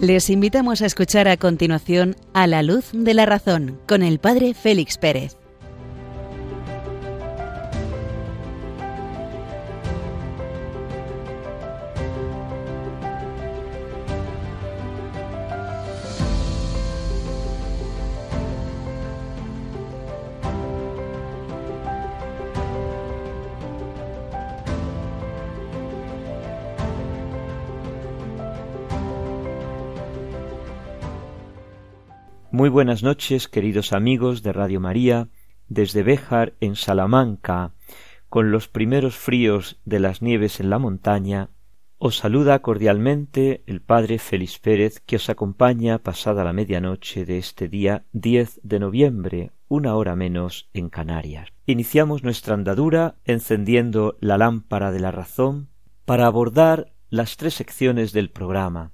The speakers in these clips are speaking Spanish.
Les invitamos a escuchar a continuación A la luz de la razón con el Padre Félix Pérez. Muy buenas noches, queridos amigos de Radio María, desde Béjar, en Salamanca, con los primeros fríos de las nieves en la montaña, os saluda cordialmente el Padre Félix Pérez, que os acompaña pasada la medianoche de este día 10 de noviembre, una hora menos en Canarias. Iniciamos nuestra andadura encendiendo la lámpara de la razón para abordar las tres secciones del programa.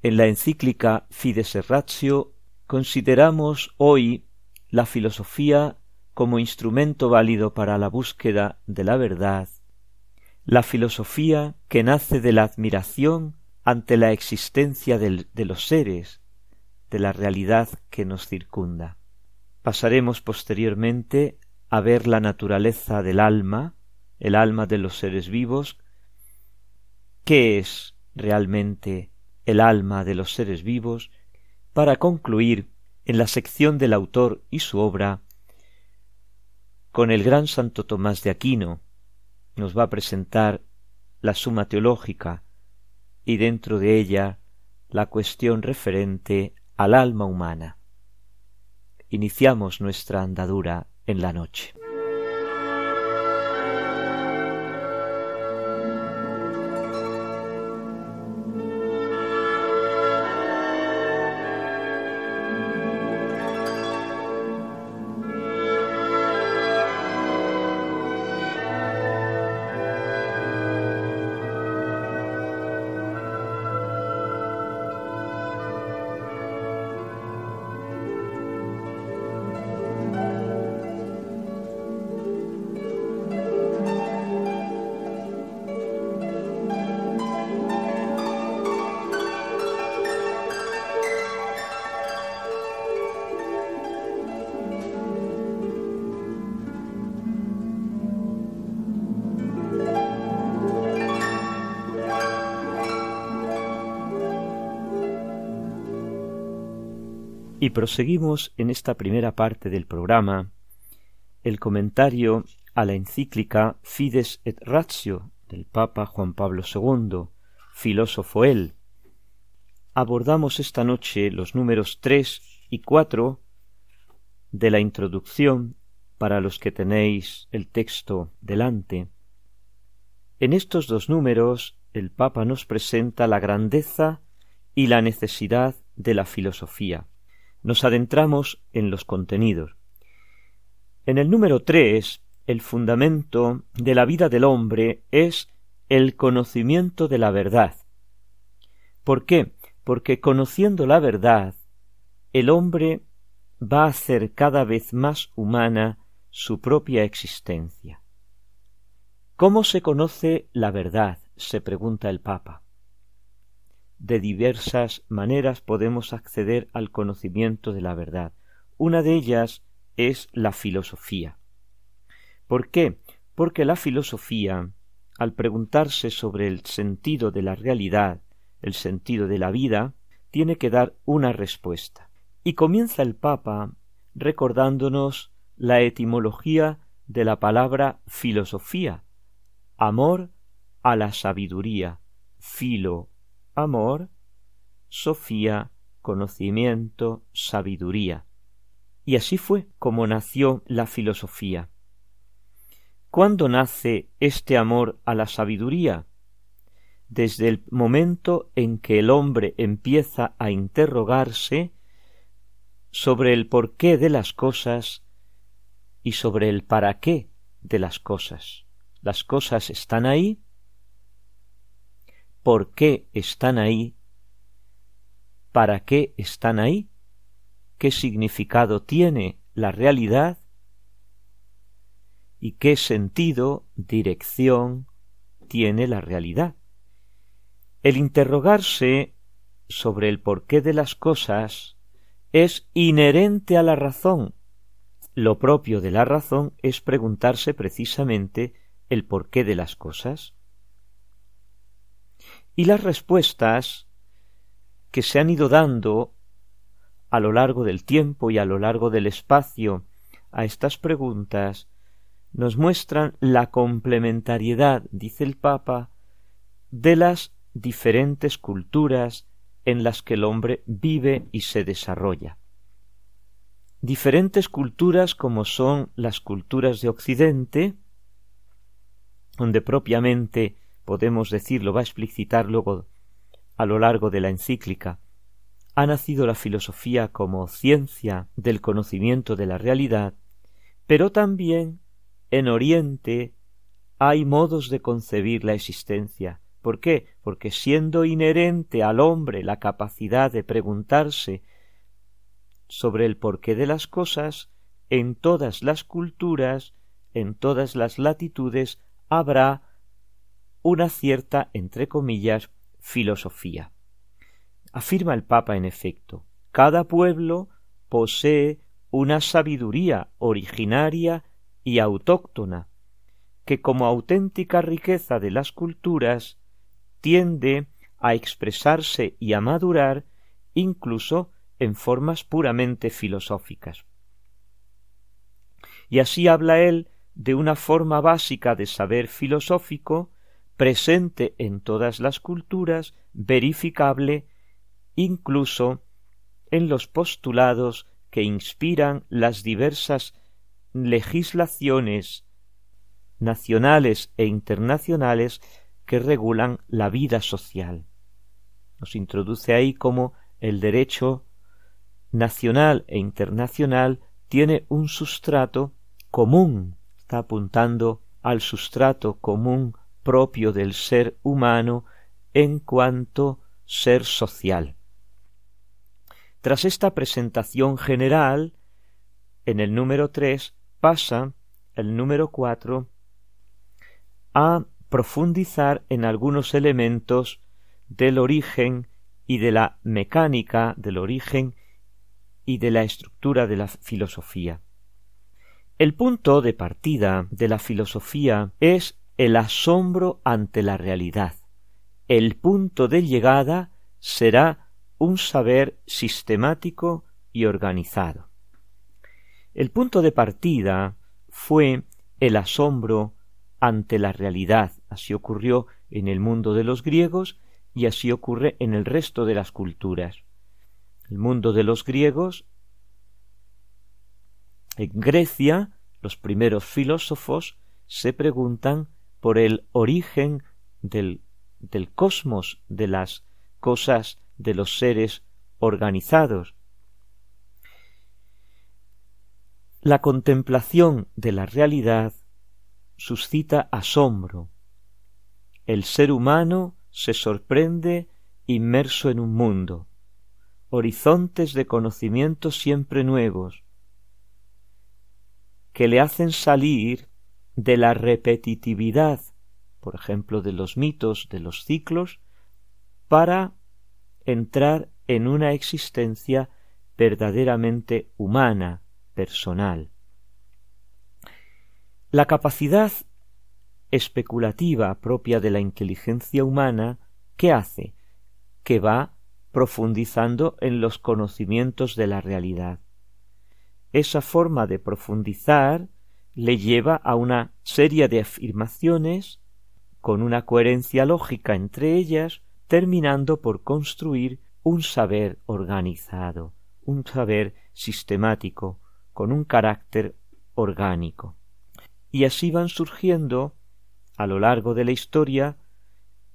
En la encíclica Fides Ratio Consideramos hoy la filosofía como instrumento válido para la búsqueda de la verdad, la filosofía que nace de la admiración ante la existencia de los seres, de la realidad que nos circunda. Pasaremos posteriormente a ver la naturaleza del alma, el alma de los seres vivos, qué es realmente el alma de los seres vivos para concluir en la sección del autor y su obra con el gran Santo Tomás de Aquino nos va a presentar la suma teológica y dentro de ella la cuestión referente al alma humana. Iniciamos nuestra andadura en la noche. Y proseguimos en esta primera parte del programa el comentario a la encíclica Fides et Ratio del Papa Juan Pablo II, filósofo él. Abordamos esta noche los números tres y cuatro de la introducción para los que tenéis el texto delante. En estos dos números el Papa nos presenta la grandeza y la necesidad de la filosofía nos adentramos en los contenidos. En el número tres, el fundamento de la vida del hombre es el conocimiento de la verdad. ¿Por qué? Porque conociendo la verdad, el hombre va a hacer cada vez más humana su propia existencia. ¿Cómo se conoce la verdad? se pregunta el Papa de diversas maneras podemos acceder al conocimiento de la verdad. Una de ellas es la filosofía. ¿Por qué? Porque la filosofía, al preguntarse sobre el sentido de la realidad, el sentido de la vida, tiene que dar una respuesta. Y comienza el Papa recordándonos la etimología de la palabra filosofía, amor a la sabiduría, filo amor, Sofía, conocimiento, sabiduría. Y así fue como nació la filosofía. ¿Cuándo nace este amor a la sabiduría? Desde el momento en que el hombre empieza a interrogarse sobre el porqué de las cosas y sobre el para qué de las cosas. Las cosas están ahí por qué están ahí, para qué están ahí, qué significado tiene la realidad y qué sentido, dirección tiene la realidad. El interrogarse sobre el porqué de las cosas es inherente a la razón. Lo propio de la razón es preguntarse precisamente el porqué de las cosas. Y las respuestas que se han ido dando a lo largo del tiempo y a lo largo del espacio a estas preguntas nos muestran la complementariedad, dice el Papa, de las diferentes culturas en las que el hombre vive y se desarrolla. Diferentes culturas como son las culturas de Occidente, donde propiamente podemos decirlo, va a explicitar luego a lo largo de la encíclica, ha nacido la filosofía como ciencia del conocimiento de la realidad, pero también en Oriente hay modos de concebir la existencia. ¿Por qué? Porque siendo inherente al hombre la capacidad de preguntarse sobre el porqué de las cosas, en todas las culturas, en todas las latitudes, habrá una cierta, entre comillas, filosofía. Afirma el Papa en efecto, cada pueblo posee una sabiduría originaria y autóctona, que como auténtica riqueza de las culturas tiende a expresarse y a madurar incluso en formas puramente filosóficas. Y así habla él de una forma básica de saber filosófico presente en todas las culturas, verificable incluso en los postulados que inspiran las diversas legislaciones nacionales e internacionales que regulan la vida social. Nos introduce ahí como el derecho nacional e internacional tiene un sustrato común, está apuntando al sustrato común propio del ser humano en cuanto ser social. Tras esta presentación general, en el número tres pasa el número cuatro a profundizar en algunos elementos del origen y de la mecánica del origen y de la estructura de la filosofía. El punto de partida de la filosofía es el asombro ante la realidad. El punto de llegada será un saber sistemático y organizado. El punto de partida fue el asombro ante la realidad. Así ocurrió en el mundo de los griegos y así ocurre en el resto de las culturas. El mundo de los griegos, en Grecia, los primeros filósofos se preguntan por el origen del, del cosmos, de las cosas, de los seres organizados. La contemplación de la realidad suscita asombro. El ser humano se sorprende inmerso en un mundo, horizontes de conocimiento siempre nuevos, que le hacen salir de la repetitividad, por ejemplo, de los mitos, de los ciclos, para entrar en una existencia verdaderamente humana, personal. La capacidad especulativa propia de la inteligencia humana, ¿qué hace? Que va profundizando en los conocimientos de la realidad. Esa forma de profundizar le lleva a una serie de afirmaciones con una coherencia lógica entre ellas, terminando por construir un saber organizado, un saber sistemático, con un carácter orgánico. Y así van surgiendo, a lo largo de la historia,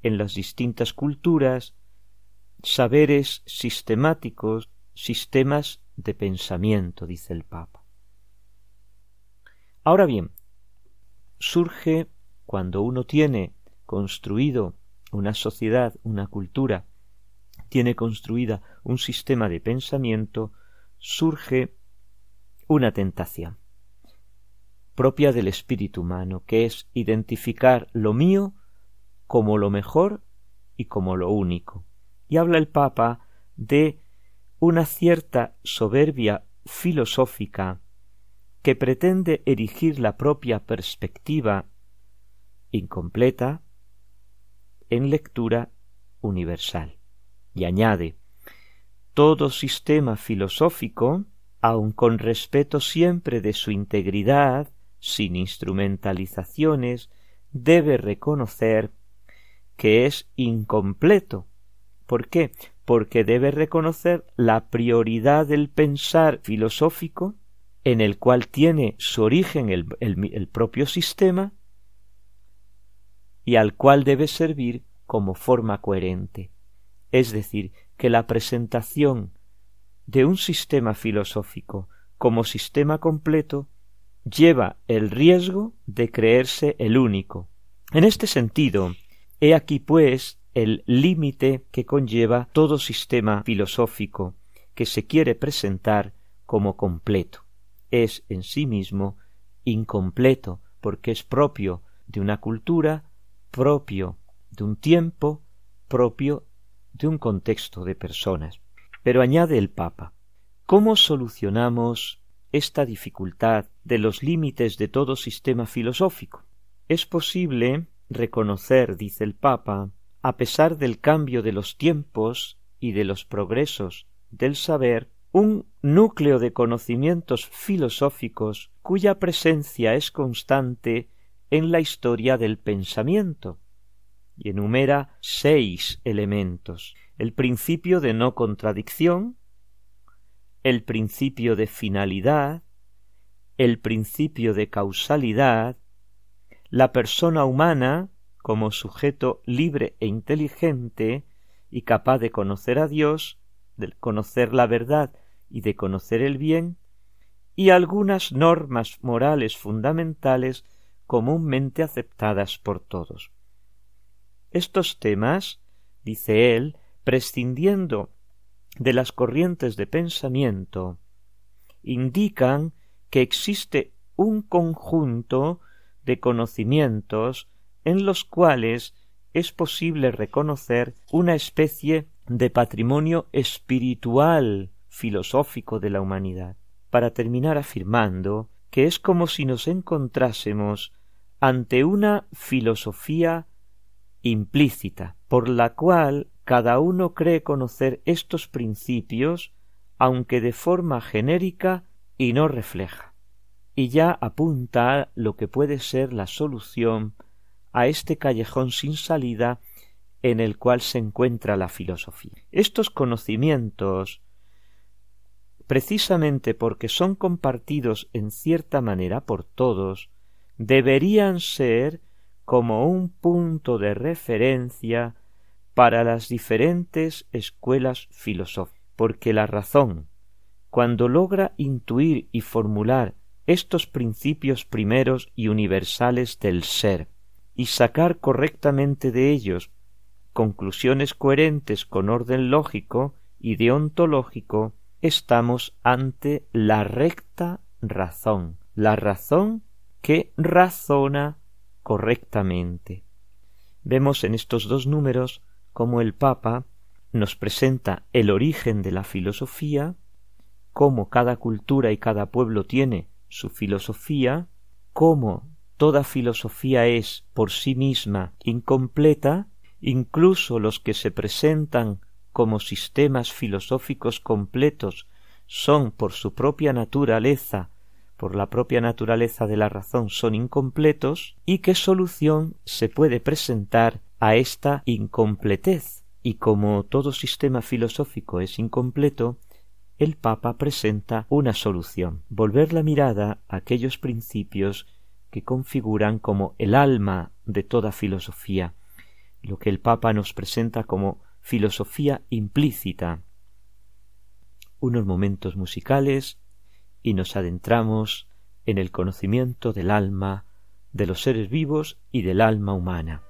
en las distintas culturas, saberes sistemáticos, sistemas de pensamiento, dice el Papa. Ahora bien, surge cuando uno tiene construido una sociedad, una cultura, tiene construida un sistema de pensamiento, surge una tentación propia del espíritu humano, que es identificar lo mío como lo mejor y como lo único, Y habla el Papa de una cierta soberbia filosófica que pretende erigir la propia perspectiva incompleta en lectura universal. Y añade, todo sistema filosófico, aun con respeto siempre de su integridad, sin instrumentalizaciones, debe reconocer que es incompleto. ¿Por qué? Porque debe reconocer la prioridad del pensar filosófico en el cual tiene su origen el, el propio sistema y al cual debe servir como forma coherente. Es decir, que la presentación de un sistema filosófico como sistema completo lleva el riesgo de creerse el único. En este sentido, he aquí pues el límite que conlleva todo sistema filosófico que se quiere presentar como completo. Es en sí mismo incompleto porque es propio de una cultura, propio de un tiempo, propio de un contexto de personas. Pero añade el Papa, ¿cómo solucionamos esta dificultad de los límites de todo sistema filosófico? Es posible reconocer, dice el Papa, a pesar del cambio de los tiempos y de los progresos del saber, un núcleo de conocimientos filosóficos cuya presencia es constante en la historia del pensamiento, y enumera seis elementos. El principio de no contradicción, el principio de finalidad, el principio de causalidad, la persona humana como sujeto libre e inteligente y capaz de conocer a Dios, conocer la verdad y de conocer el bien, y algunas normas morales fundamentales comúnmente aceptadas por todos. Estos temas, dice él, prescindiendo de las corrientes de pensamiento, indican que existe un conjunto de conocimientos en los cuales es posible reconocer una especie de patrimonio espiritual filosófico de la humanidad, para terminar afirmando que es como si nos encontrásemos ante una filosofía implícita, por la cual cada uno cree conocer estos principios, aunque de forma genérica y no refleja, y ya apunta lo que puede ser la solución a este callejón sin salida en el cual se encuentra la filosofía. Estos conocimientos, precisamente porque son compartidos en cierta manera por todos, deberían ser como un punto de referencia para las diferentes escuelas filosóficas, porque la razón, cuando logra intuir y formular estos principios primeros y universales del ser, y sacar correctamente de ellos conclusiones coherentes con orden lógico y deontológico, estamos ante la recta razón, la razón que razona correctamente. Vemos en estos dos números cómo el Papa nos presenta el origen de la filosofía, cómo cada cultura y cada pueblo tiene su filosofía, cómo toda filosofía es por sí misma incompleta, incluso los que se presentan como sistemas filosóficos completos son por su propia naturaleza por la propia naturaleza de la razón son incompletos y qué solución se puede presentar a esta incompletez. Y como todo sistema filosófico es incompleto, el Papa presenta una solución, volver la mirada a aquellos principios que configuran como el alma de toda filosofía, lo que el Papa nos presenta como filosofía implícita. Unos momentos musicales y nos adentramos en el conocimiento del alma, de los seres vivos y del alma humana.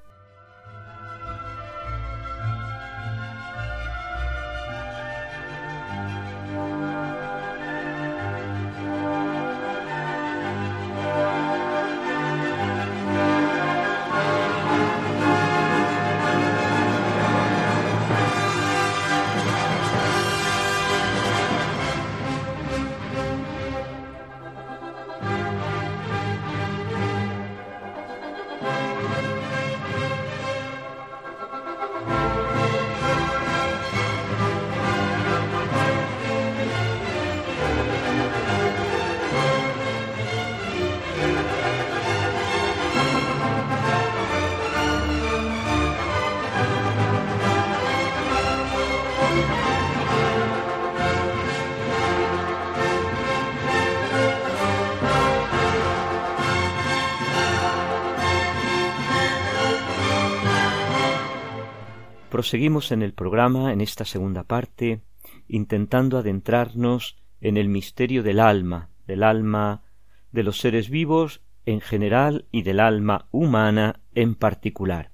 Proseguimos en el programa, en esta segunda parte, intentando adentrarnos en el misterio del alma, del alma de los seres vivos en general y del alma humana en particular.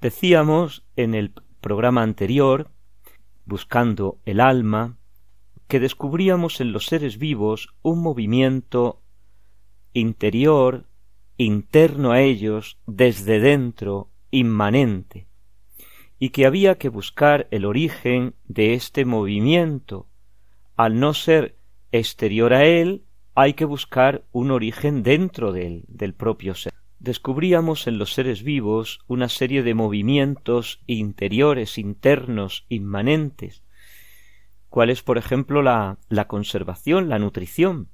Decíamos en el programa anterior, buscando el alma, que descubríamos en los seres vivos un movimiento interior, interno a ellos, desde dentro, inmanente, y que había que buscar el origen de este movimiento. Al no ser exterior a él, hay que buscar un origen dentro de él, del propio ser. Descubríamos en los seres vivos una serie de movimientos interiores, internos, inmanentes, cuál es, por ejemplo, la, la conservación, la nutrición,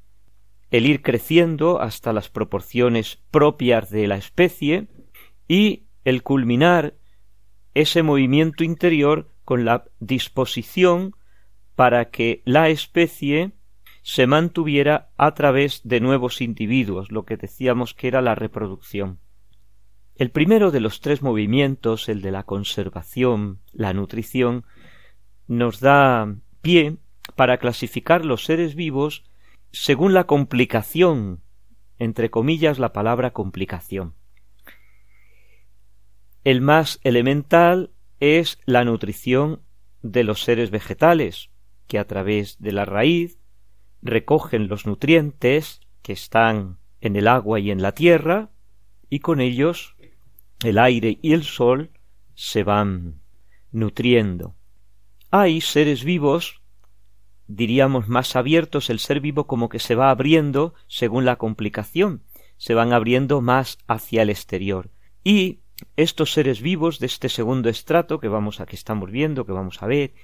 el ir creciendo hasta las proporciones propias de la especie y el culminar ese movimiento interior con la disposición para que la especie se mantuviera a través de nuevos individuos, lo que decíamos que era la reproducción. El primero de los tres movimientos, el de la conservación, la nutrición, nos da pie para clasificar los seres vivos según la complicación, entre comillas la palabra complicación. El más elemental es la nutrición de los seres vegetales, que a través de la raíz recogen los nutrientes que están en el agua y en la tierra, y con ellos el aire y el sol se van nutriendo. Hay seres vivos, diríamos más abiertos, el ser vivo como que se va abriendo según la complicación, se van abriendo más hacia el exterior. Y estos seres vivos de este segundo estrato que vamos a que estamos viendo, que vamos a ver,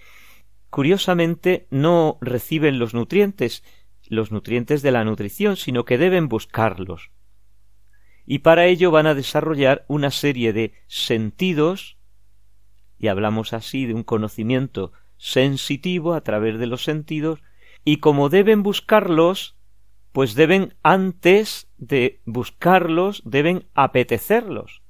curiosamente no reciben los nutrientes, los nutrientes de la nutrición, sino que deben buscarlos. Y para ello van a desarrollar una serie de sentidos, y hablamos así de un conocimiento sensitivo a través de los sentidos, y como deben buscarlos, pues deben antes de buscarlos, deben apetecerlos.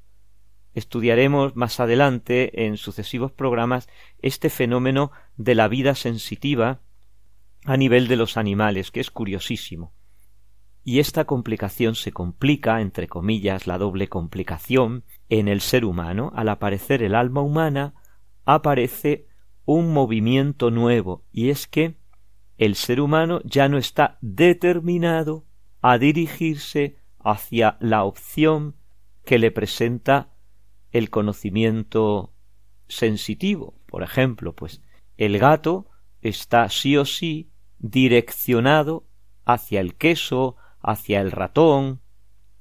Estudiaremos más adelante en sucesivos programas este fenómeno de la vida sensitiva a nivel de los animales, que es curiosísimo. Y esta complicación se complica, entre comillas, la doble complicación, en el ser humano. Al aparecer el alma humana, aparece un movimiento nuevo, y es que el ser humano ya no está determinado a dirigirse hacia la opción que le presenta el conocimiento sensitivo. Por ejemplo, pues el gato está sí o sí direccionado hacia el queso, hacia el ratón.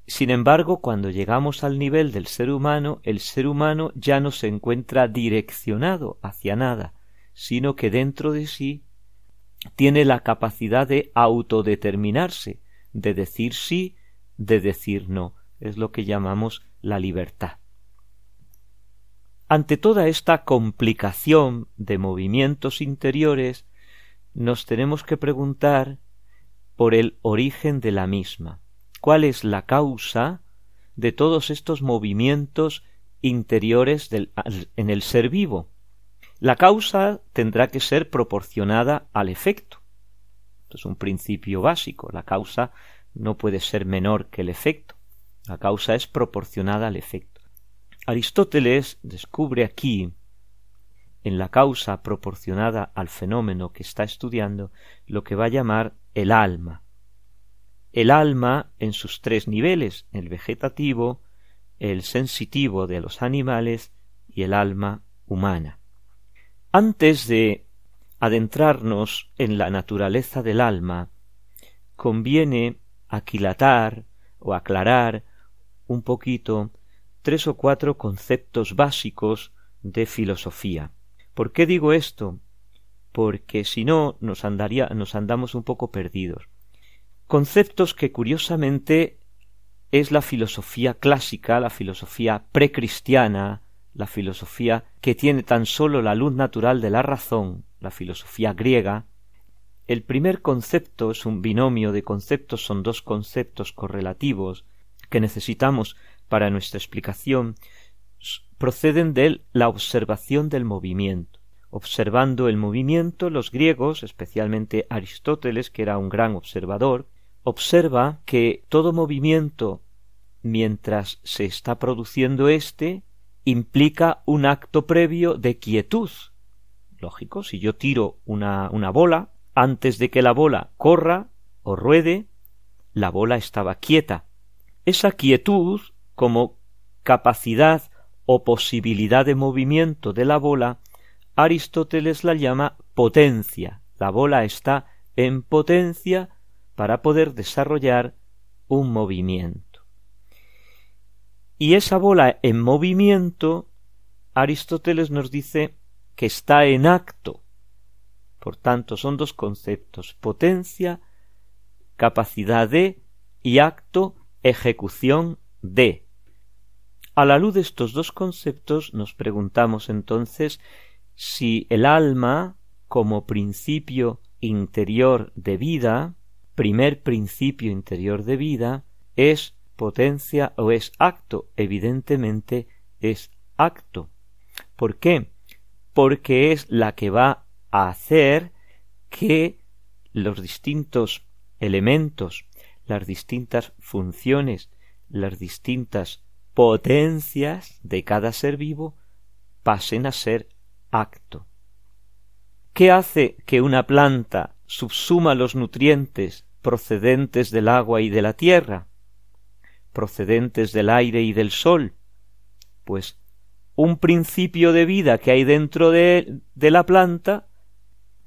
Sin embargo, cuando llegamos al nivel del ser humano, el ser humano ya no se encuentra direccionado hacia nada, sino que dentro de sí tiene la capacidad de autodeterminarse, de decir sí, de decir no. Es lo que llamamos la libertad. Ante toda esta complicación de movimientos interiores, nos tenemos que preguntar por el origen de la misma. ¿Cuál es la causa de todos estos movimientos interiores en el ser vivo? La causa tendrá que ser proporcionada al efecto. es un principio básico. La causa no puede ser menor que el efecto. La causa es proporcionada al efecto. Aristóteles descubre aquí, en la causa proporcionada al fenómeno que está estudiando, lo que va a llamar el alma. El alma en sus tres niveles, el vegetativo, el sensitivo de los animales y el alma humana. Antes de adentrarnos en la naturaleza del alma, conviene aquilatar o aclarar un poquito tres o cuatro conceptos básicos de filosofía. ¿Por qué digo esto? Porque si no nos andaría, nos andamos un poco perdidos. Conceptos que curiosamente es la filosofía clásica, la filosofía precristiana, la filosofía que tiene tan solo la luz natural de la razón, la filosofía griega. El primer concepto es un binomio de conceptos, son dos conceptos correlativos que necesitamos para nuestra explicación proceden de la observación del movimiento. Observando el movimiento, los griegos, especialmente Aristóteles, que era un gran observador, observa que todo movimiento, mientras se está produciendo éste, implica un acto previo de quietud. Lógico, si yo tiro una, una bola, antes de que la bola corra o ruede, la bola estaba quieta. Esa quietud, como capacidad o posibilidad de movimiento de la bola, Aristóteles la llama potencia. La bola está en potencia para poder desarrollar un movimiento. Y esa bola en movimiento, Aristóteles nos dice que está en acto. Por tanto, son dos conceptos, potencia, capacidad de y acto, ejecución de. A la luz de estos dos conceptos nos preguntamos entonces si el alma, como principio interior de vida, primer principio interior de vida, es potencia o es acto. Evidentemente es acto. ¿Por qué? Porque es la que va a hacer que los distintos elementos, las distintas funciones, las distintas potencias de cada ser vivo pasen a ser acto. ¿Qué hace que una planta subsuma los nutrientes procedentes del agua y de la tierra, procedentes del aire y del sol? Pues un principio de vida que hay dentro de, de la planta,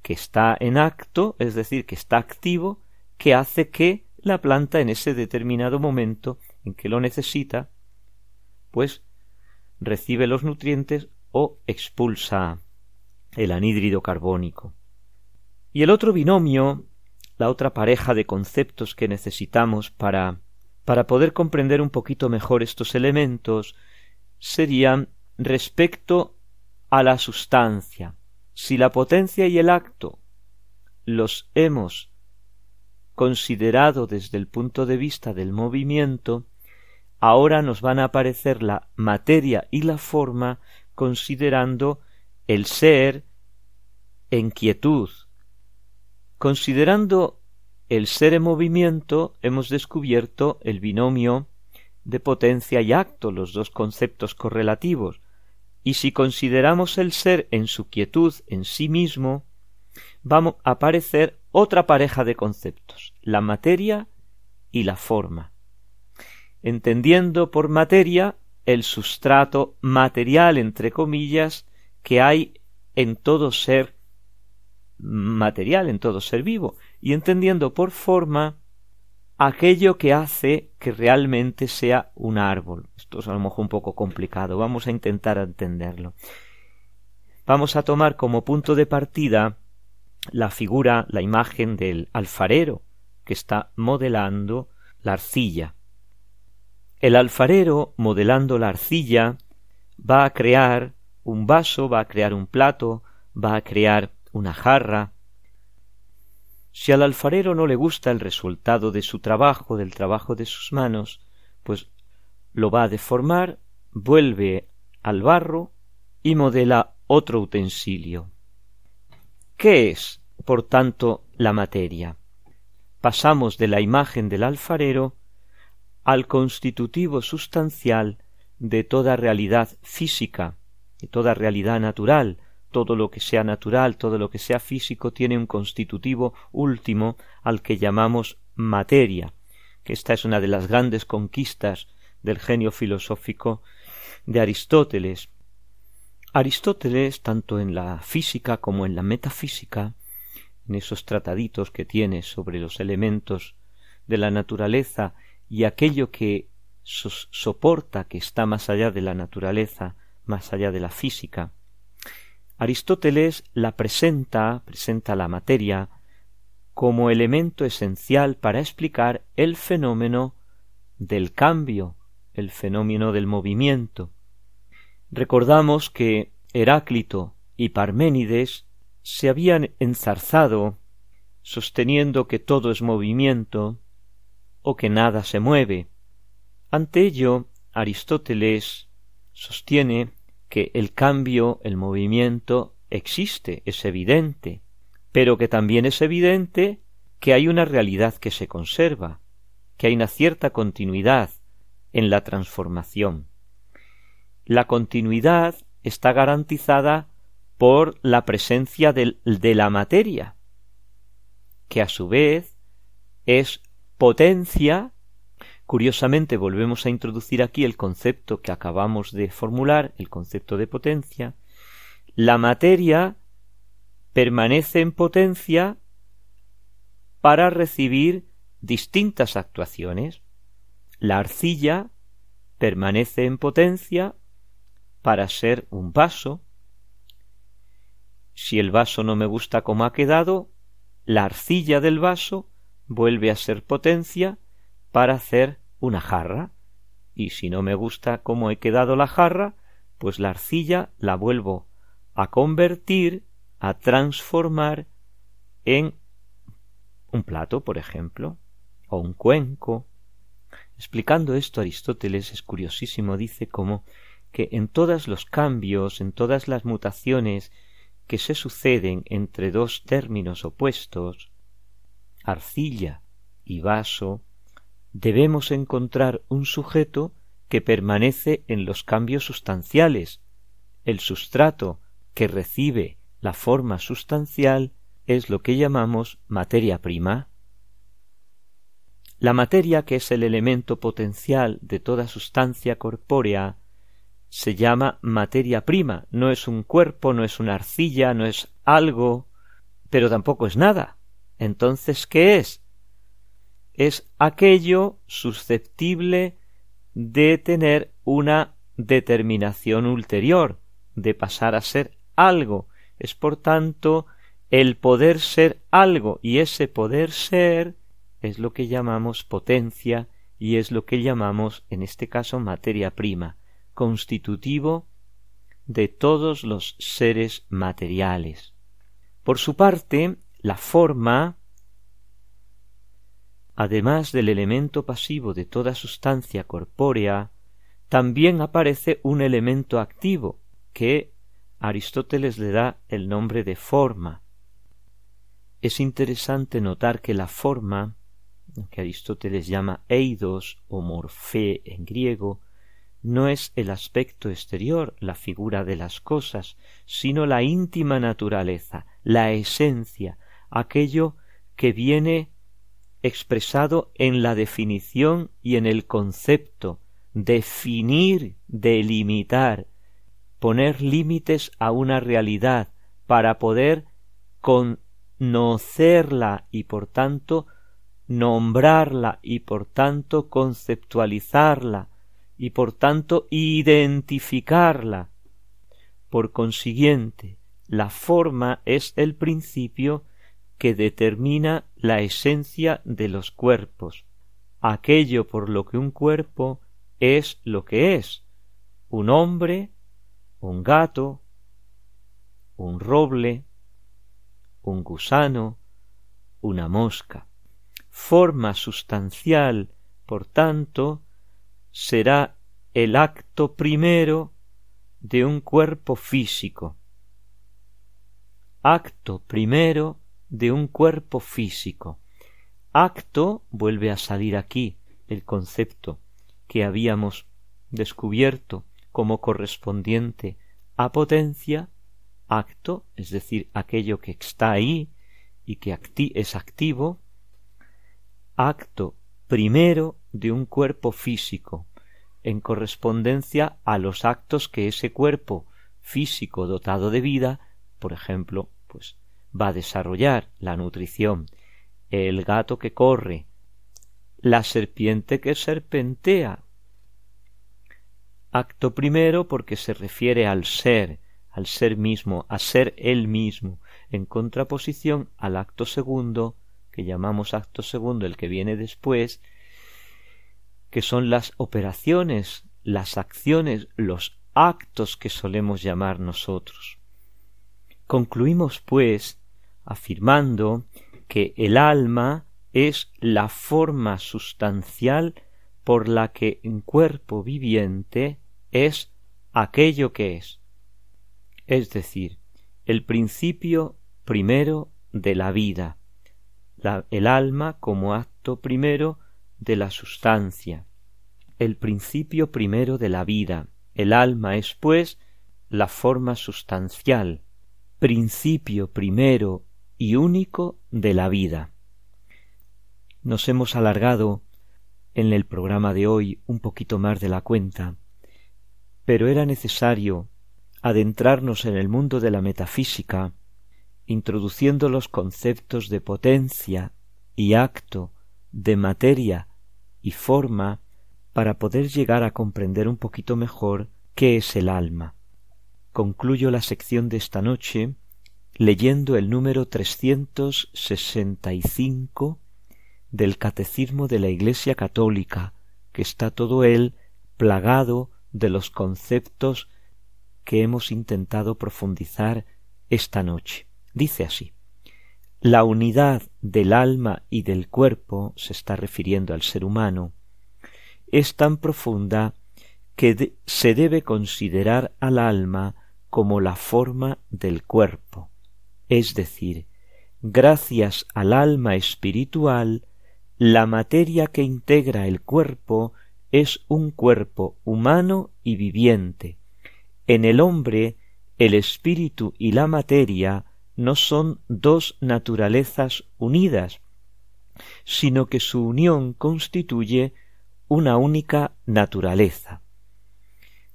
que está en acto, es decir, que está activo, que hace que la planta en ese determinado momento en que lo necesita, pues recibe los nutrientes o expulsa el anhídrido carbónico. Y el otro binomio, la otra pareja de conceptos que necesitamos para para poder comprender un poquito mejor estos elementos serían respecto a la sustancia. Si la potencia y el acto los hemos considerado desde el punto de vista del movimiento, ahora nos van a aparecer la materia y la forma considerando el ser en quietud. Considerando el ser en movimiento, hemos descubierto el binomio de potencia y acto, los dos conceptos correlativos, y si consideramos el ser en su quietud en sí mismo, vamos a aparecer otra pareja de conceptos, la materia y la forma. Entendiendo por materia el sustrato material, entre comillas, que hay en todo ser material, en todo ser vivo, y entendiendo por forma aquello que hace que realmente sea un árbol. Esto es a lo mejor un poco complicado, vamos a intentar entenderlo. Vamos a tomar como punto de partida la figura, la imagen del alfarero que está modelando la arcilla. El alfarero, modelando la arcilla, va a crear un vaso, va a crear un plato, va a crear una jarra. Si al alfarero no le gusta el resultado de su trabajo, del trabajo de sus manos, pues lo va a deformar, vuelve al barro y modela otro utensilio. ¿Qué es, por tanto, la materia? Pasamos de la imagen del alfarero al constitutivo sustancial de toda realidad física, de toda realidad natural, todo lo que sea natural, todo lo que sea físico tiene un constitutivo último al que llamamos materia, que esta es una de las grandes conquistas del genio filosófico de Aristóteles. Aristóteles, tanto en la física como en la metafísica, en esos trataditos que tiene sobre los elementos de la naturaleza y aquello que soporta que está más allá de la naturaleza, más allá de la física. Aristóteles la presenta, presenta la materia, como elemento esencial para explicar el fenómeno del cambio, el fenómeno del movimiento. Recordamos que Heráclito y Parménides se habían enzarzado sosteniendo que todo es movimiento, o que nada se mueve. Ante ello, Aristóteles sostiene que el cambio, el movimiento existe, es evidente, pero que también es evidente que hay una realidad que se conserva, que hay una cierta continuidad en la transformación. La continuidad está garantizada por la presencia de, de la materia, que a su vez es potencia Curiosamente volvemos a introducir aquí el concepto que acabamos de formular, el concepto de potencia. La materia permanece en potencia para recibir distintas actuaciones. La arcilla permanece en potencia para ser un vaso. Si el vaso no me gusta como ha quedado, la arcilla del vaso vuelve a ser potencia para hacer una jarra, y si no me gusta cómo he quedado la jarra, pues la arcilla la vuelvo a convertir, a transformar en un plato, por ejemplo, o un cuenco. Explicando esto, Aristóteles es curiosísimo, dice como que en todos los cambios, en todas las mutaciones que se suceden entre dos términos opuestos, arcilla y vaso, debemos encontrar un sujeto que permanece en los cambios sustanciales. El sustrato que recibe la forma sustancial es lo que llamamos materia prima. La materia, que es el elemento potencial de toda sustancia corpórea, se llama materia prima, no es un cuerpo, no es una arcilla, no es algo, pero tampoco es nada. Entonces, ¿qué es? es aquello susceptible de tener una determinación ulterior, de pasar a ser algo. Es por tanto el poder ser algo y ese poder ser es lo que llamamos potencia y es lo que llamamos en este caso materia prima, constitutivo de todos los seres materiales. Por su parte, la forma además del elemento pasivo de toda sustancia corpórea, también aparece un elemento activo, que Aristóteles le da el nombre de forma. Es interesante notar que la forma, que Aristóteles llama eidos o morfé en griego, no es el aspecto exterior, la figura de las cosas, sino la íntima naturaleza, la esencia, aquello que viene expresado en la definición y en el concepto, definir, delimitar, poner límites a una realidad para poder conocerla y por tanto nombrarla y por tanto conceptualizarla y por tanto identificarla. Por consiguiente, la forma es el principio que determina la esencia de los cuerpos, aquello por lo que un cuerpo es lo que es, un hombre, un gato, un roble, un gusano, una mosca. Forma sustancial, por tanto, será el acto primero de un cuerpo físico. Acto primero de un cuerpo físico. Acto vuelve a salir aquí el concepto que habíamos descubierto como correspondiente a potencia, acto, es decir, aquello que está ahí y que es activo, acto primero de un cuerpo físico, en correspondencia a los actos que ese cuerpo físico dotado de vida, por ejemplo, pues va a desarrollar la nutrición, el gato que corre, la serpiente que serpentea. Acto primero porque se refiere al ser, al ser mismo, a ser él mismo, en contraposición al acto segundo, que llamamos acto segundo el que viene después, que son las operaciones, las acciones, los actos que solemos llamar nosotros. Concluimos, pues, afirmando que el alma es la forma sustancial por la que un cuerpo viviente es aquello que es, es decir, el principio primero de la vida, el alma como acto primero de la sustancia, el principio primero de la vida, el alma es pues la forma sustancial, principio primero y único de la vida. Nos hemos alargado en el programa de hoy un poquito más de la cuenta, pero era necesario adentrarnos en el mundo de la metafísica, introduciendo los conceptos de potencia y acto, de materia y forma, para poder llegar a comprender un poquito mejor qué es el alma. Concluyo la sección de esta noche leyendo el número 365 del Catecismo de la Iglesia Católica, que está todo él plagado de los conceptos que hemos intentado profundizar esta noche. Dice así La unidad del alma y del cuerpo, se está refiriendo al ser humano, es tan profunda que se debe considerar al alma como la forma del cuerpo, es decir, gracias al alma espiritual, la materia que integra el cuerpo es un cuerpo humano y viviente. En el hombre, el espíritu y la materia no son dos naturalezas unidas, sino que su unión constituye una única naturaleza.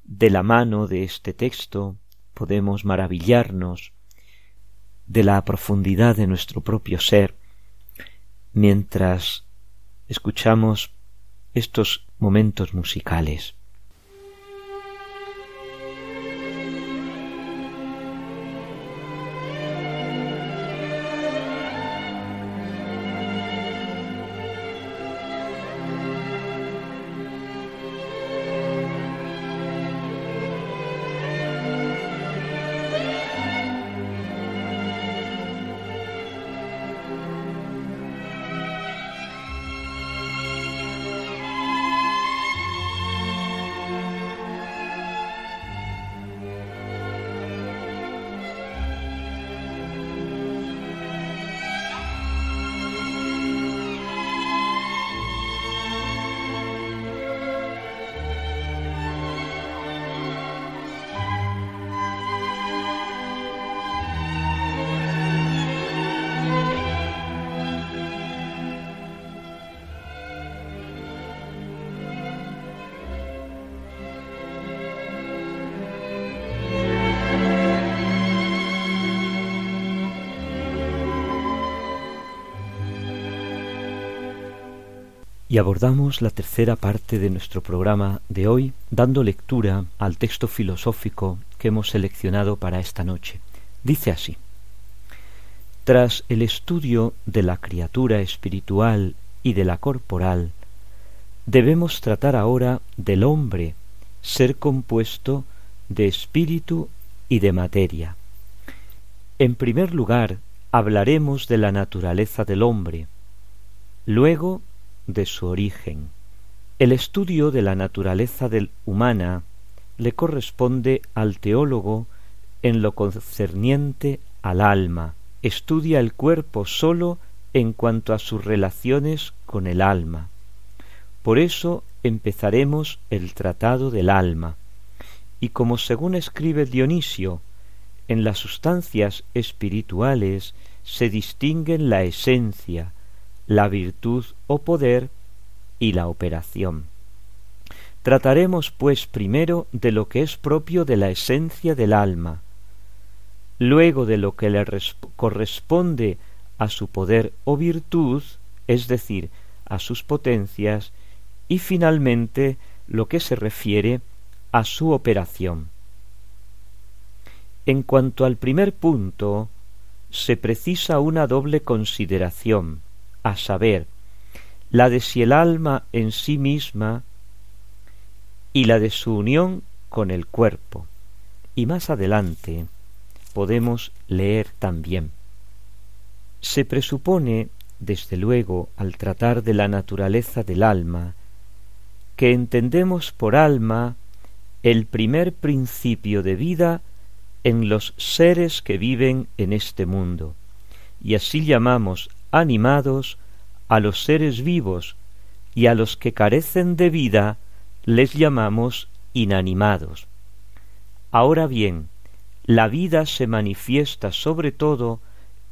De la mano de este texto podemos maravillarnos de la profundidad de nuestro propio ser mientras escuchamos estos momentos musicales. Y abordamos la tercera parte de nuestro programa de hoy dando lectura al texto filosófico que hemos seleccionado para esta noche. Dice así Tras el estudio de la criatura espiritual y de la corporal, debemos tratar ahora del hombre, ser compuesto de espíritu y de materia. En primer lugar, hablaremos de la naturaleza del hombre, luego de su origen. El estudio de la naturaleza del humana le corresponde al teólogo en lo concerniente al alma. Estudia el cuerpo sólo en cuanto a sus relaciones con el alma. Por eso empezaremos el tratado del alma. Y como según escribe Dionisio, en las sustancias espirituales se distinguen la esencia, la virtud o poder y la operación. Trataremos, pues, primero de lo que es propio de la esencia del alma, luego de lo que le corresponde a su poder o virtud, es decir, a sus potencias, y finalmente lo que se refiere a su operación. En cuanto al primer punto, se precisa una doble consideración, a saber, la de si el alma en sí misma y la de su unión con el cuerpo. Y más adelante podemos leer también. Se presupone, desde luego, al tratar de la naturaleza del alma, que entendemos por alma el primer principio de vida en los seres que viven en este mundo, y así llamamos animados a los seres vivos, y a los que carecen de vida les llamamos inanimados. Ahora bien, la vida se manifiesta sobre todo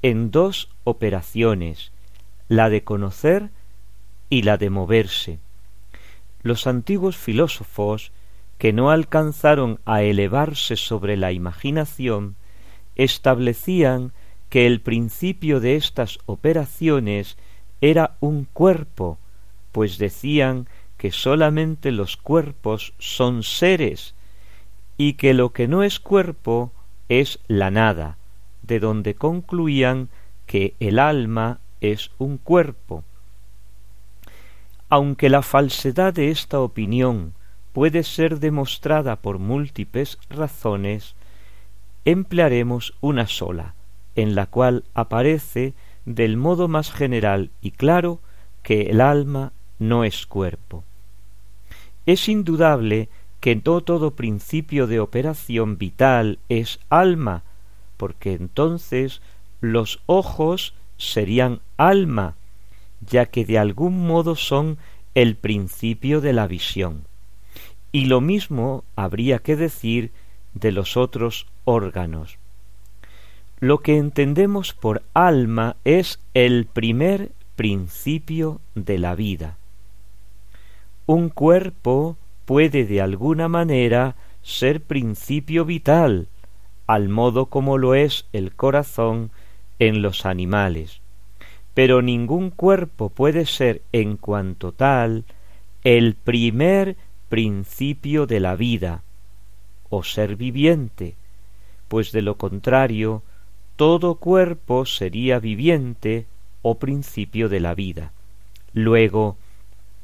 en dos operaciones, la de conocer y la de moverse. Los antiguos filósofos, que no alcanzaron a elevarse sobre la imaginación, establecían que el principio de estas operaciones era un cuerpo, pues decían que solamente los cuerpos son seres y que lo que no es cuerpo es la nada, de donde concluían que el alma es un cuerpo. Aunque la falsedad de esta opinión puede ser demostrada por múltiples razones, emplearemos una sola, en la cual aparece del modo más general y claro que el alma no es cuerpo. Es indudable que no todo principio de operación vital es alma, porque entonces los ojos serían alma, ya que de algún modo son el principio de la visión. Y lo mismo habría que decir de los otros órganos. Lo que entendemos por alma es el primer principio de la vida. Un cuerpo puede de alguna manera ser principio vital, al modo como lo es el corazón en los animales. Pero ningún cuerpo puede ser en cuanto tal el primer principio de la vida, o ser viviente, pues de lo contrario todo cuerpo sería viviente o principio de la vida. Luego,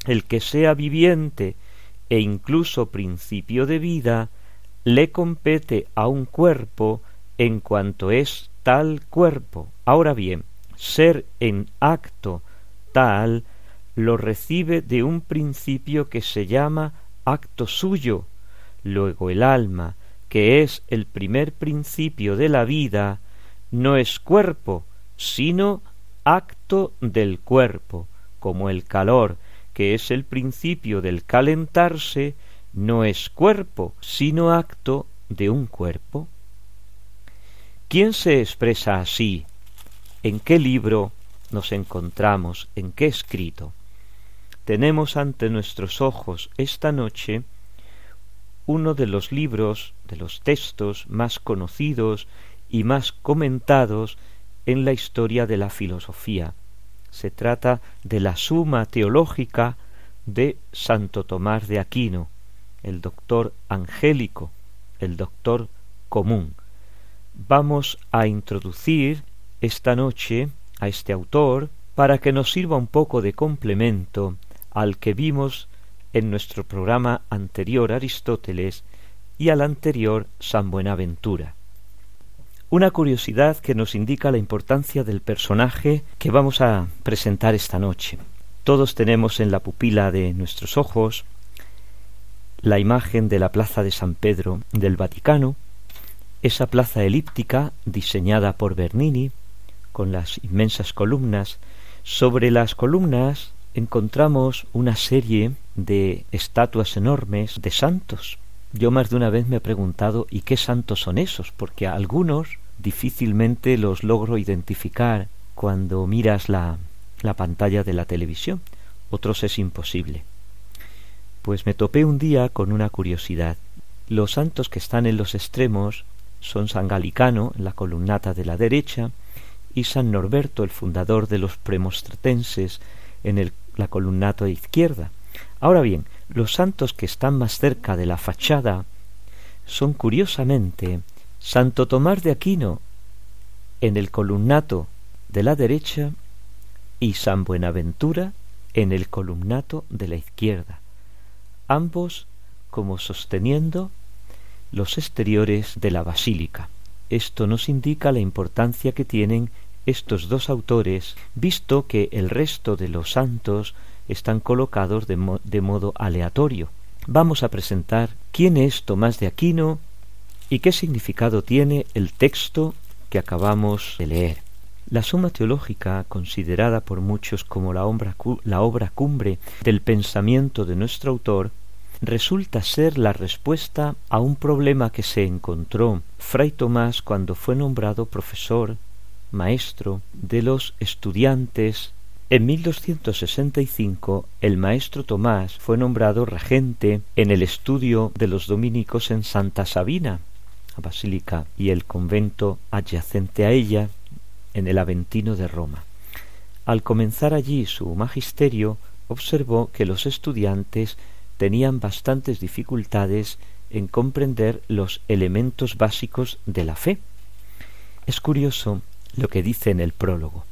el que sea viviente e incluso principio de vida, le compete a un cuerpo en cuanto es tal cuerpo. Ahora bien, ser en acto tal lo recibe de un principio que se llama acto suyo. Luego el alma, que es el primer principio de la vida, no es cuerpo, sino acto del cuerpo, como el calor, que es el principio del calentarse, no es cuerpo, sino acto de un cuerpo. ¿Quién se expresa así? ¿En qué libro nos encontramos? ¿En qué escrito? Tenemos ante nuestros ojos esta noche uno de los libros, de los textos más conocidos y más comentados en la historia de la filosofía. Se trata de la suma teológica de Santo Tomás de Aquino, el doctor angélico, el doctor común. Vamos a introducir esta noche a este autor para que nos sirva un poco de complemento al que vimos en nuestro programa anterior Aristóteles y al anterior San Buenaventura. Una curiosidad que nos indica la importancia del personaje que vamos a presentar esta noche. Todos tenemos en la pupila de nuestros ojos la imagen de la plaza de San Pedro del Vaticano, esa plaza elíptica diseñada por Bernini, con las inmensas columnas. Sobre las columnas encontramos una serie de estatuas enormes de santos, yo más de una vez me he preguntado ¿y qué santos son esos? Porque a algunos difícilmente los logro identificar cuando miras la, la pantalla de la televisión, otros es imposible. Pues me topé un día con una curiosidad. Los santos que están en los extremos son San Galicano, en la columnata de la derecha, y San Norberto, el fundador de los premostratenses, en el, la columnata izquierda. Ahora bien, los santos que están más cerca de la fachada son curiosamente Santo Tomás de Aquino en el columnato de la derecha y San Buenaventura en el columnato de la izquierda, ambos como sosteniendo los exteriores de la basílica. Esto nos indica la importancia que tienen estos dos autores, visto que el resto de los santos están colocados de, modo aleatorio. vamos a presentar quién es Tomás de Aquino y qué significado tiene el texto que acabamos de leer. La Suma Teológica, considerada por muchos como la obra, la obra cumbre del pensamiento de nuestro autor, resulta ser la respuesta a un problema que se encontró Fray Tomás cuando fue nombrado profesor, maestro de los estudiantes. En 1265 el maestro Tomás fue nombrado regente en el estudio de los dominicos en Santa Sabina, basílica y el convento adyacente a ella, en el Aventino de Roma. Al comenzar allí su magisterio, observó que los estudiantes tenían bastantes dificultades en comprender los elementos básicos de la fe. Es curioso lo que dice en el prólogo.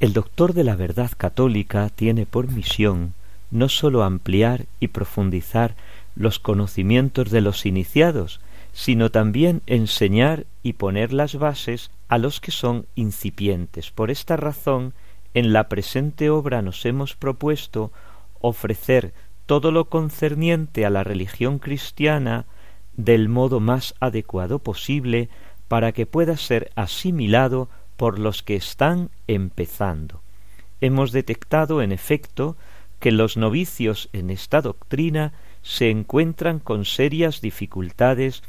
El doctor de la verdad católica tiene por misión no sólo ampliar y profundizar los conocimientos de los iniciados, sino también enseñar y poner las bases a los que son incipientes. Por esta razón, en la presente obra nos hemos propuesto ofrecer todo lo concerniente a la religión cristiana del modo más adecuado posible para que pueda ser asimilado por los que están empezando. Hemos detectado, en efecto, que los novicios en esta doctrina se encuentran con serias dificultades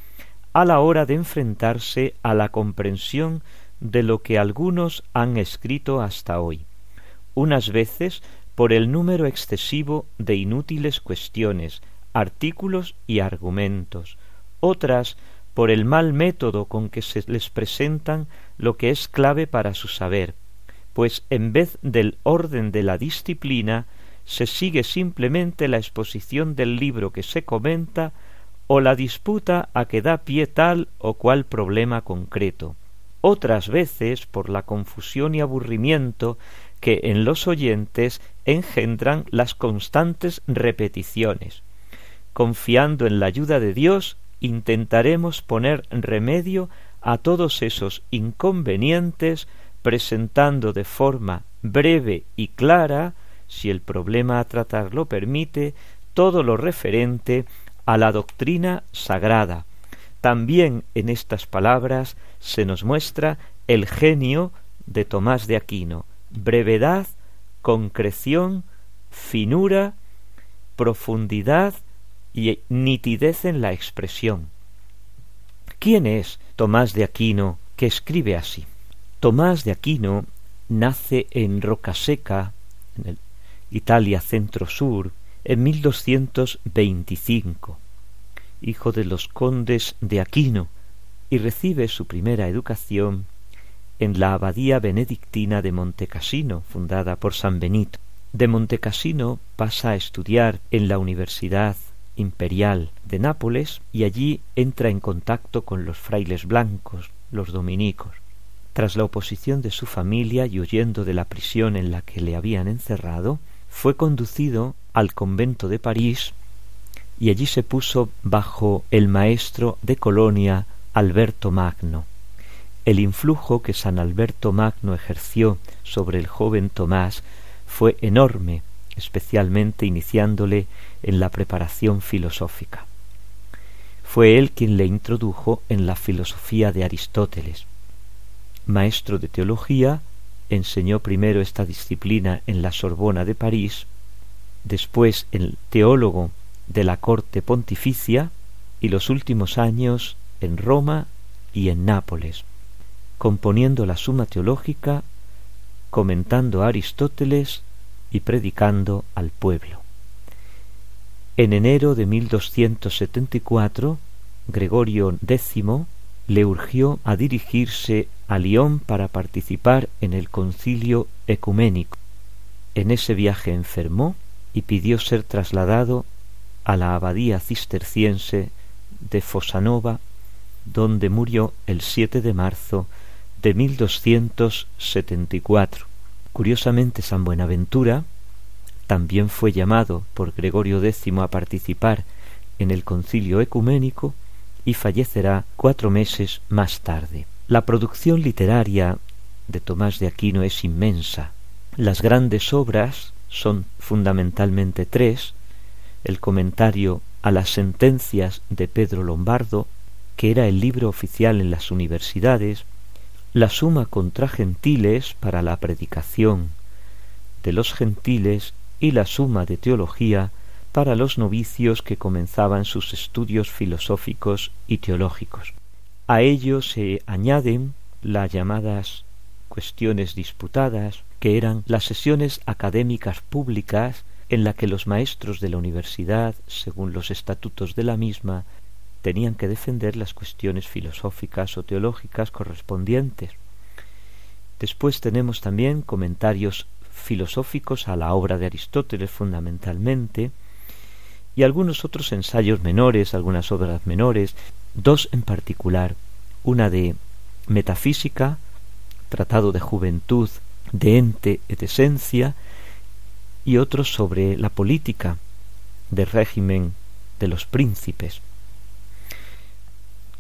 a la hora de enfrentarse a la comprensión de lo que algunos han escrito hasta hoy, unas veces por el número excesivo de inútiles cuestiones, artículos y argumentos, otras por el mal método con que se les presentan lo que es clave para su saber, pues en vez del orden de la disciplina se sigue simplemente la exposición del libro que se comenta o la disputa a que da pie tal o cual problema concreto, otras veces por la confusión y aburrimiento que en los oyentes engendran las constantes repeticiones. Confiando en la ayuda de Dios, intentaremos poner remedio a todos esos inconvenientes presentando de forma breve y clara, si el problema a tratar lo permite, todo lo referente a la doctrina sagrada. También en estas palabras se nos muestra el genio de Tomás de Aquino, brevedad, concreción, finura, profundidad y nitidez en la expresión. ¿Quién es Tomás de Aquino que escribe así? Tomás de Aquino nace en Rocaseca, en Italia centro-sur, en 1225, hijo de los condes de Aquino, y recibe su primera educación en la abadía benedictina de Montecassino, fundada por San Benito. De Montecassino pasa a estudiar en la Universidad Imperial de Nápoles y allí entra en contacto con los frailes blancos, los dominicos. Tras la oposición de su familia y huyendo de la prisión en la que le habían encerrado, fue conducido al convento de París y allí se puso bajo el maestro de Colonia Alberto Magno. El influjo que San Alberto Magno ejerció sobre el joven Tomás fue enorme, especialmente iniciándole en la preparación filosófica. Fue él quien le introdujo en la filosofía de Aristóteles. Maestro de teología, enseñó primero esta disciplina en la Sorbona de París, después el teólogo de la corte pontificia y los últimos años en Roma y en Nápoles, componiendo la Suma Teológica, comentando a Aristóteles y predicando al pueblo. En enero de 1274, Gregorio X le urgió a dirigirse a Lyon para participar en el concilio ecuménico. En ese viaje enfermó y pidió ser trasladado a la abadía cisterciense de Fosanova, donde murió el 7 de marzo de 1274. Curiosamente, San Buenaventura también fue llamado por Gregorio X a participar en el concilio ecuménico y fallecerá cuatro meses más tarde. La producción literaria de Tomás de Aquino es inmensa. Las grandes obras son fundamentalmente tres, el comentario a las sentencias de Pedro Lombardo, que era el libro oficial en las universidades, la suma contra gentiles para la predicación de los gentiles y la suma de teología para los novicios que comenzaban sus estudios filosóficos y teológicos. A ello se añaden las llamadas cuestiones disputadas, que eran las sesiones académicas públicas en la que los maestros de la universidad, según los estatutos de la misma, tenían que defender las cuestiones filosóficas o teológicas correspondientes. Después tenemos también comentarios filosóficos a la obra de Aristóteles fundamentalmente, y algunos otros ensayos menores, algunas obras menores, dos en particular, una de metafísica, tratado de juventud, de ente et esencia, y otros sobre la política de régimen de los príncipes.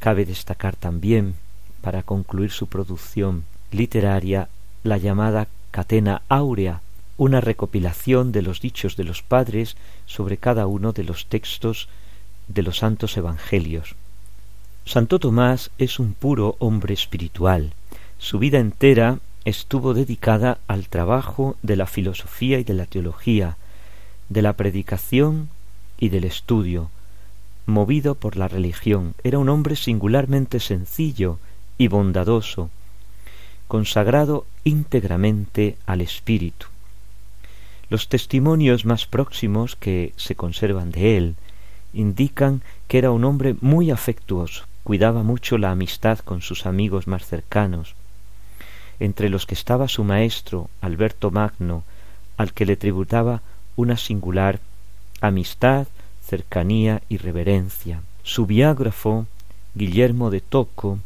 Cabe destacar también, para concluir su producción literaria, la llamada Catena Áurea, una recopilación de los dichos de los padres sobre cada uno de los textos de los santos evangelios. Santo Tomás es un puro hombre espiritual. Su vida entera estuvo dedicada al trabajo de la filosofía y de la teología, de la predicación y del estudio, movido por la religión. Era un hombre singularmente sencillo y bondadoso, consagrado íntegramente al Espíritu. Los testimonios más próximos que se conservan de él indican que era un hombre muy afectuoso, cuidaba mucho la amistad con sus amigos más cercanos, entre los que estaba su maestro Alberto Magno, al que le tributaba una singular amistad, cercanía y reverencia, su biógrafo Guillermo de Toco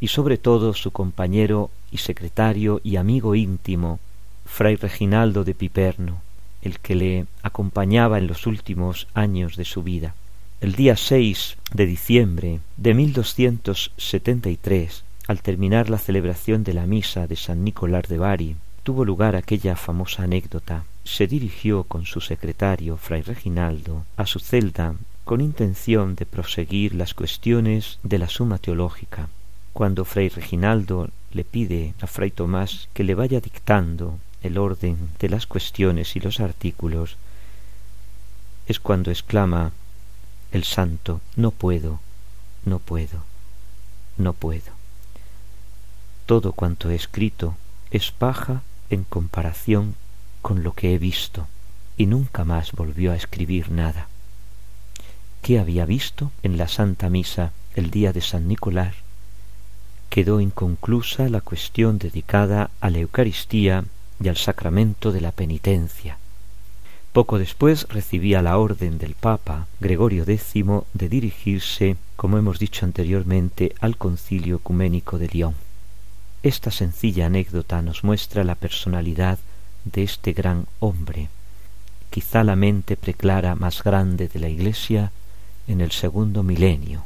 y sobre todo su compañero y secretario y amigo íntimo fray Reginaldo de Piperno, el que le acompañaba en los últimos años de su vida. El día 6 de diciembre de 1273, al terminar la celebración de la misa de San Nicolás de Bari, tuvo lugar aquella famosa anécdota. Se dirigió con su secretario, fray Reginaldo, a su celda con intención de proseguir las cuestiones de la suma teológica. Cuando fray Reginaldo le pide a fray Tomás que le vaya dictando el orden de las cuestiones y los artículos, es cuando exclama el santo, no puedo, no puedo, no puedo. Todo cuanto he escrito es paja en comparación con lo que he visto, y nunca más volvió a escribir nada. ¿Qué había visto en la Santa Misa el día de San Nicolás? Quedó inconclusa la cuestión dedicada a la Eucaristía y al sacramento de la penitencia. Poco después recibía la orden del Papa Gregorio X de dirigirse, como hemos dicho anteriormente, al concilio ecuménico de Lyon. Esta sencilla anécdota nos muestra la personalidad de este gran hombre, quizá la mente preclara más grande de la Iglesia en el segundo milenio,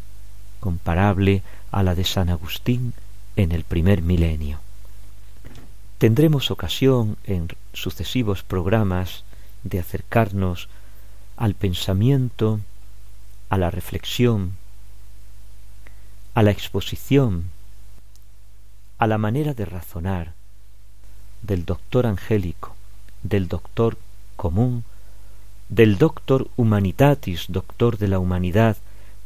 comparable a la de San Agustín en el primer milenio. Tendremos ocasión en sucesivos programas de acercarnos al pensamiento, a la reflexión, a la exposición, a la manera de razonar del doctor angélico, del doctor común, del doctor humanitatis, doctor de la humanidad,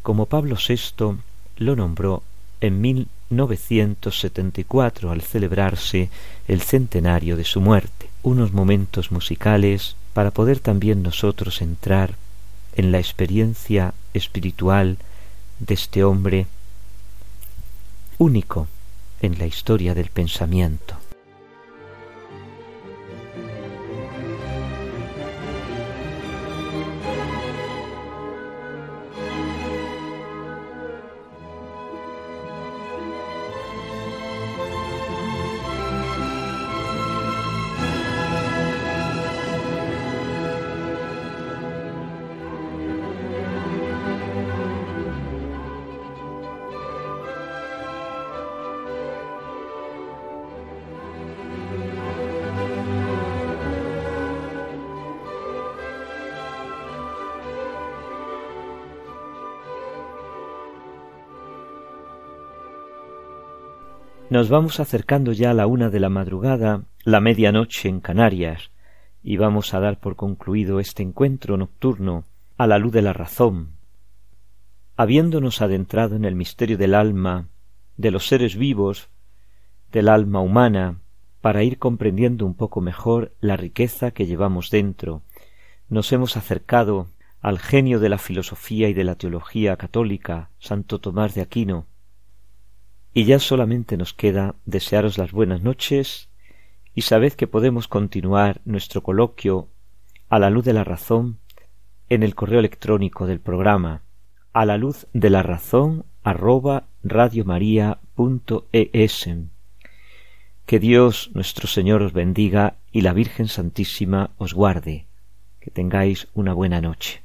como Pablo VI lo nombró en 1974 al celebrarse el centenario de su muerte. Unos momentos musicales para poder también nosotros entrar en la experiencia espiritual de este hombre único en la historia del pensamiento. Nos vamos acercando ya a la una de la madrugada, la medianoche en Canarias, y vamos a dar por concluido este encuentro nocturno a la luz de la razón. Habiéndonos adentrado en el misterio del alma, de los seres vivos, del alma humana, para ir comprendiendo un poco mejor la riqueza que llevamos dentro, nos hemos acercado al genio de la filosofía y de la teología católica, Santo Tomás de Aquino, y ya solamente nos queda desearos las buenas noches y sabed que podemos continuar nuestro coloquio a la luz de la razón en el correo electrónico del programa a la luz de la razón arroba radiomaria.es. Que Dios nuestro Señor os bendiga y la Virgen Santísima os guarde. Que tengáis una buena noche.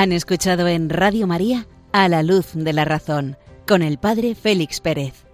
Han escuchado en Radio María A la Luz de la Razón con el Padre Félix Pérez.